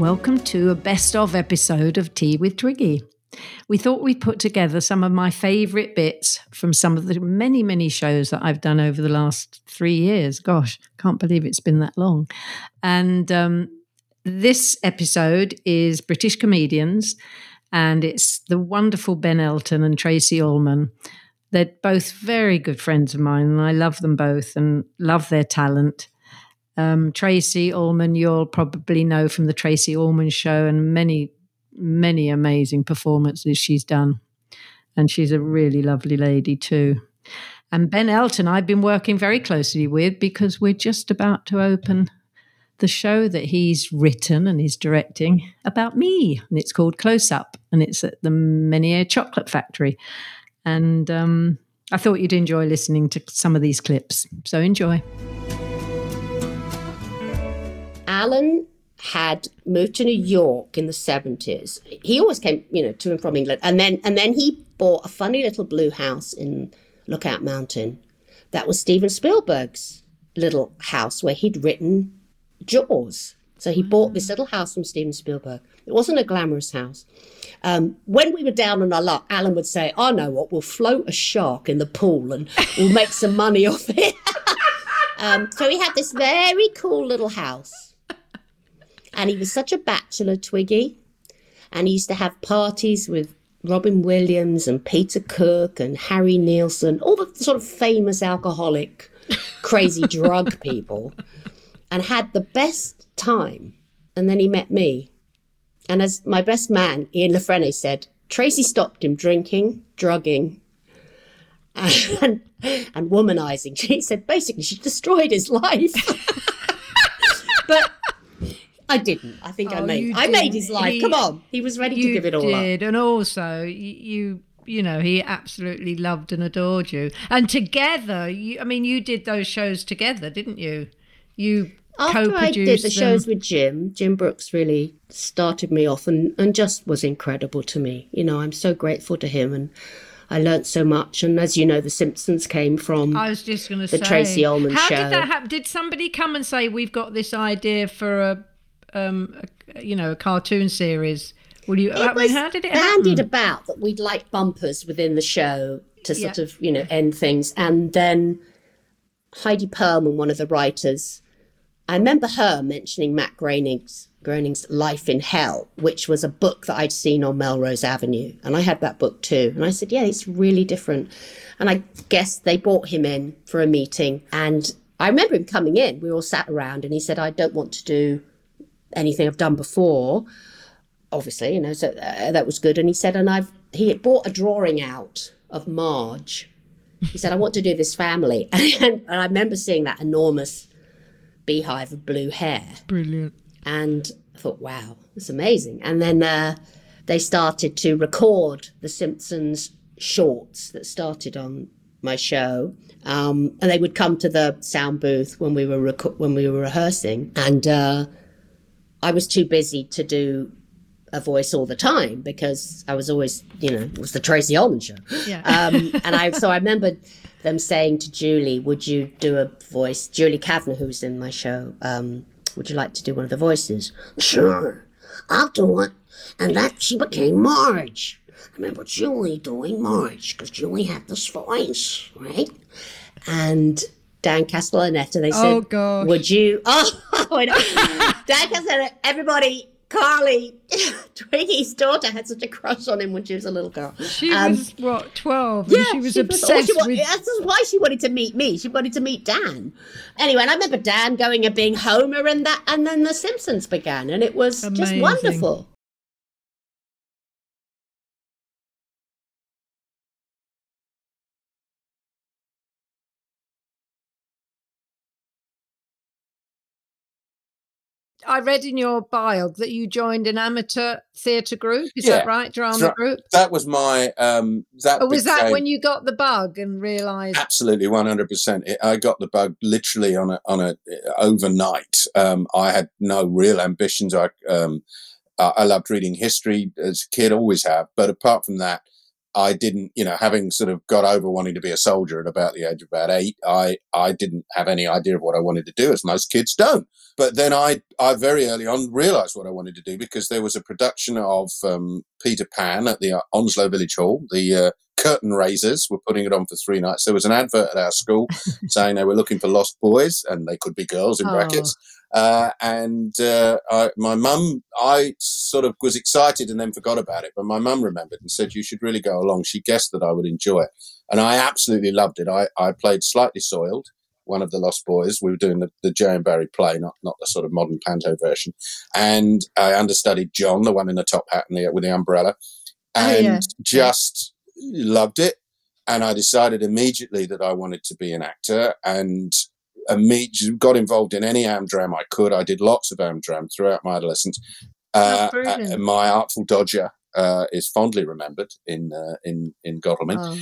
Welcome to a best of episode of Tea with Twiggy. We thought we'd put together some of my favourite bits from some of the many, many shows that I've done over the last three years. Gosh, can't believe it's been that long. And um, this episode is British comedians, and it's the wonderful Ben Elton and Tracey Ullman. They're both very good friends of mine, and I love them both and love their talent. Um, Tracey Ullman, you'll probably know from the Tracey Ullman show and many, many amazing performances she's done. And she's a really lovely lady too. And Ben Elton, I've been working very closely with because we're just about to open the show that he's written and he's directing about me. And it's called Close Up and it's at the Menier Chocolate Factory. And um, I thought you'd enjoy listening to some of these clips. So enjoy. Alan had moved to New York in the 70s. He always came, you know, to and from England. And then and then he bought a funny little blue house in Lookout Mountain. That was Steven Spielberg's little house where he'd written Jaws. So he bought this little house from Steven Spielberg. It wasn't a glamorous house. Um, when we were down on our luck, Alan would say, I know what, we'll float a shark in the pool and we'll make some money off it. um, so he had this very cool little house. And he was such a bachelor, Twiggy. And he used to have parties with Robin Williams and Peter Cook and Harry Nilsson, all the sort of famous alcoholic, crazy drug people, and had the best time. And then he met me. And as my best man, Ian La Frenais, said, Tracey stopped him drinking, drugging, and, and womanizing. She said basically she destroyed his life. I didn't. I think I Oh, made I made his life. He- Come on. He was ready to give it all up. did, and also you, you know, he absolutely loved and adored you. And together, you, I mean, you did those shows together, didn't you? You After I co-produced did the them. shows with Jim, Jim Brooks really started me off and, and just was incredible to me. You know, I'm so grateful to him and I learnt so much. And as you know, The Simpsons came from I was just going to the say Tracey Ullman How show. did that happen? Did somebody come and say we've got this idea for a, um, a you know, a cartoon series? Will you? I it mean, how did it bandied happen? about that we'd like bumpers within the show to sort Yeah. of, you know, end things. And then Heide Perlman, one of the writers, I remember her mentioning Matt Groening's, Groening's Life in Hell, which was a book that I'd seen on Melrose Avenue. And I had that book too. And I said, yeah, it's really different. And I guess they brought him in for a meeting. And I remember him coming in. We all sat around and he said, I don't want to do anything I've done before obviously, you know, so uh, that was good. And he said, and I've, he had brought a drawing out of Marge. He said, I want to do this family. And, and I remember seeing that enormous beehive of blue hair. Brilliant. And I thought, wow, that's amazing. And then uh, they started to record the Simpsons shorts that started on my show. Um, and they would come to the sound booth when we were when we were rehearsing, and uh, I was too busy to do a voice all the time because I was always, you know, it was the Tracey Ullman show. Yeah. Um, and I so I remember them saying to Julie, "Would you do a voice?" Julie Kavner, was in my show, um, would you like to do one of the voices? Sure, I'll do it. And that she became Marge. I remember Julie doing Marge because Julie had this voice, right? And Dan Castellaneta, they said, Oh, gosh. "Would you?" Oh, Dan Castellaneta, everybody. Carly, Twiggy's daughter, had such a crush on him when she was a little girl. She Um, was what twelve? and she was oh, obsessed she wa- with. That's why she wanted to meet me. She wanted to meet Dan. Anyway, and I remember Dan going and being Homer, and that, and then The Simpsons began, and it was just wonderful. I read in your bio that you joined an amateur theatre group. Is Yeah, that right? Drama right. group. that was my um that Or was that when you got the bug and realised? absolutely 100% i got the bug literally on a on a overnight um i had no real ambitions i um i I loved reading history as a kid always have but apart from that I didn't, you know, having sort of got over wanting to be a soldier at about the age of about eight, I, I didn't have any idea of what I wanted to do, as most kids don't. But then I, I very early on realized what I wanted to do because there was a production of um, Peter Pan at the uh, Onslow Village Hall. The uh, curtain raisers were putting it on for three nights. There was an advert at our school saying they were looking for lost boys, and they could be girls in oh. brackets. Uh, and uh, I, my mum, I sort of was excited and then forgot about it. But my mum remembered and said, You should really go along. She guessed that I would enjoy it. And I absolutely loved it. I, I played Slightly Soiled, one of the Lost Boys. We were doing the, the J.M. Barrie play, not, not the sort of modern panto version. And I understudied John, the one in the top hat and the, with the umbrella, and oh, yeah. just loved it. And I decided immediately that I wanted to be an actor. And immediately got involved in any Amdram I could. I did lots of Amdram throughout my adolescence. Uh, my Artful Dodger uh, is fondly remembered in uh, in in Godalming. Oh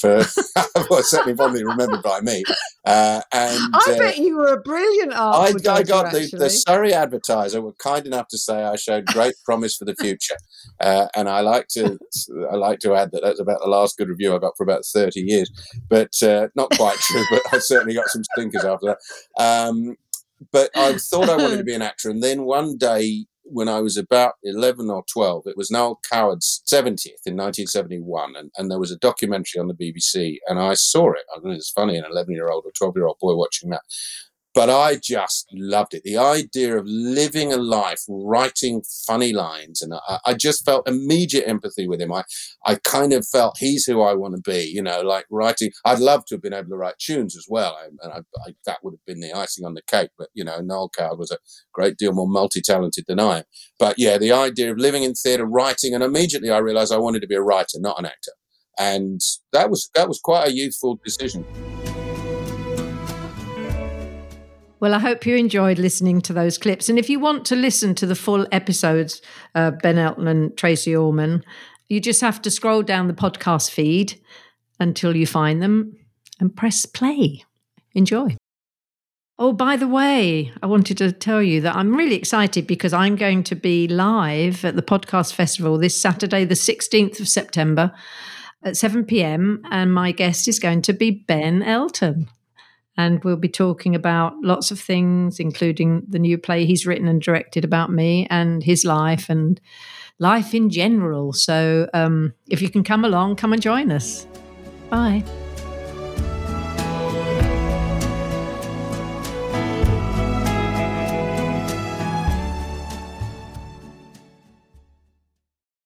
for well, certainly fondly remembered by me. Uh, and I uh, bet you were a brilliant artist. I, I, got the, the, Surrey Advertiser were kind enough to say I showed great promise for the future, uh, and I like to I like to add that that's about the last good review I got for about thirty years, but uh, not quite true. But I certainly got some stinkers after that. Um, but I thought I wanted to be an actor, and then one day when I was about 11 or 12. It was Noel Coward's 70th in 1971, and, and there was a documentary on the BBC, and I saw it. I mean, it's funny, an 11 year old or 12 year old boy watching that but I just loved it. The idea of living a life, writing funny lines, and I, I, just felt immediate empathy with him. I, I kind of felt he's who I want to be. You know, like writing. I'd love to have been able to write tunes as well, and I, I, that would have been the icing on the cake. But you know, Noel Coward was a great deal more multi-talented than I am. But yeah, the idea of living in theatre, writing, and immediately I realised I wanted to be a writer, not an actor, and that was that was quite a youthful decision. Well, I hope you enjoyed listening to those clips. And if you want to listen to the full episodes, uh, Ben Elton and Tracey Ullman, you just have to scroll down the podcast feed until you find them and press play. Enjoy. Oh, by the way, I wanted to tell you that I'm really excited because I'm going to be live at the Podcast Festival this Saturday, the 16th of September at 7 p.m. And my guest is going to be Ben Elton and we'll be talking about lots of things, including the new play he's written and directed about me and his life and life in general. So um, if you can come along, come and join us. Bye.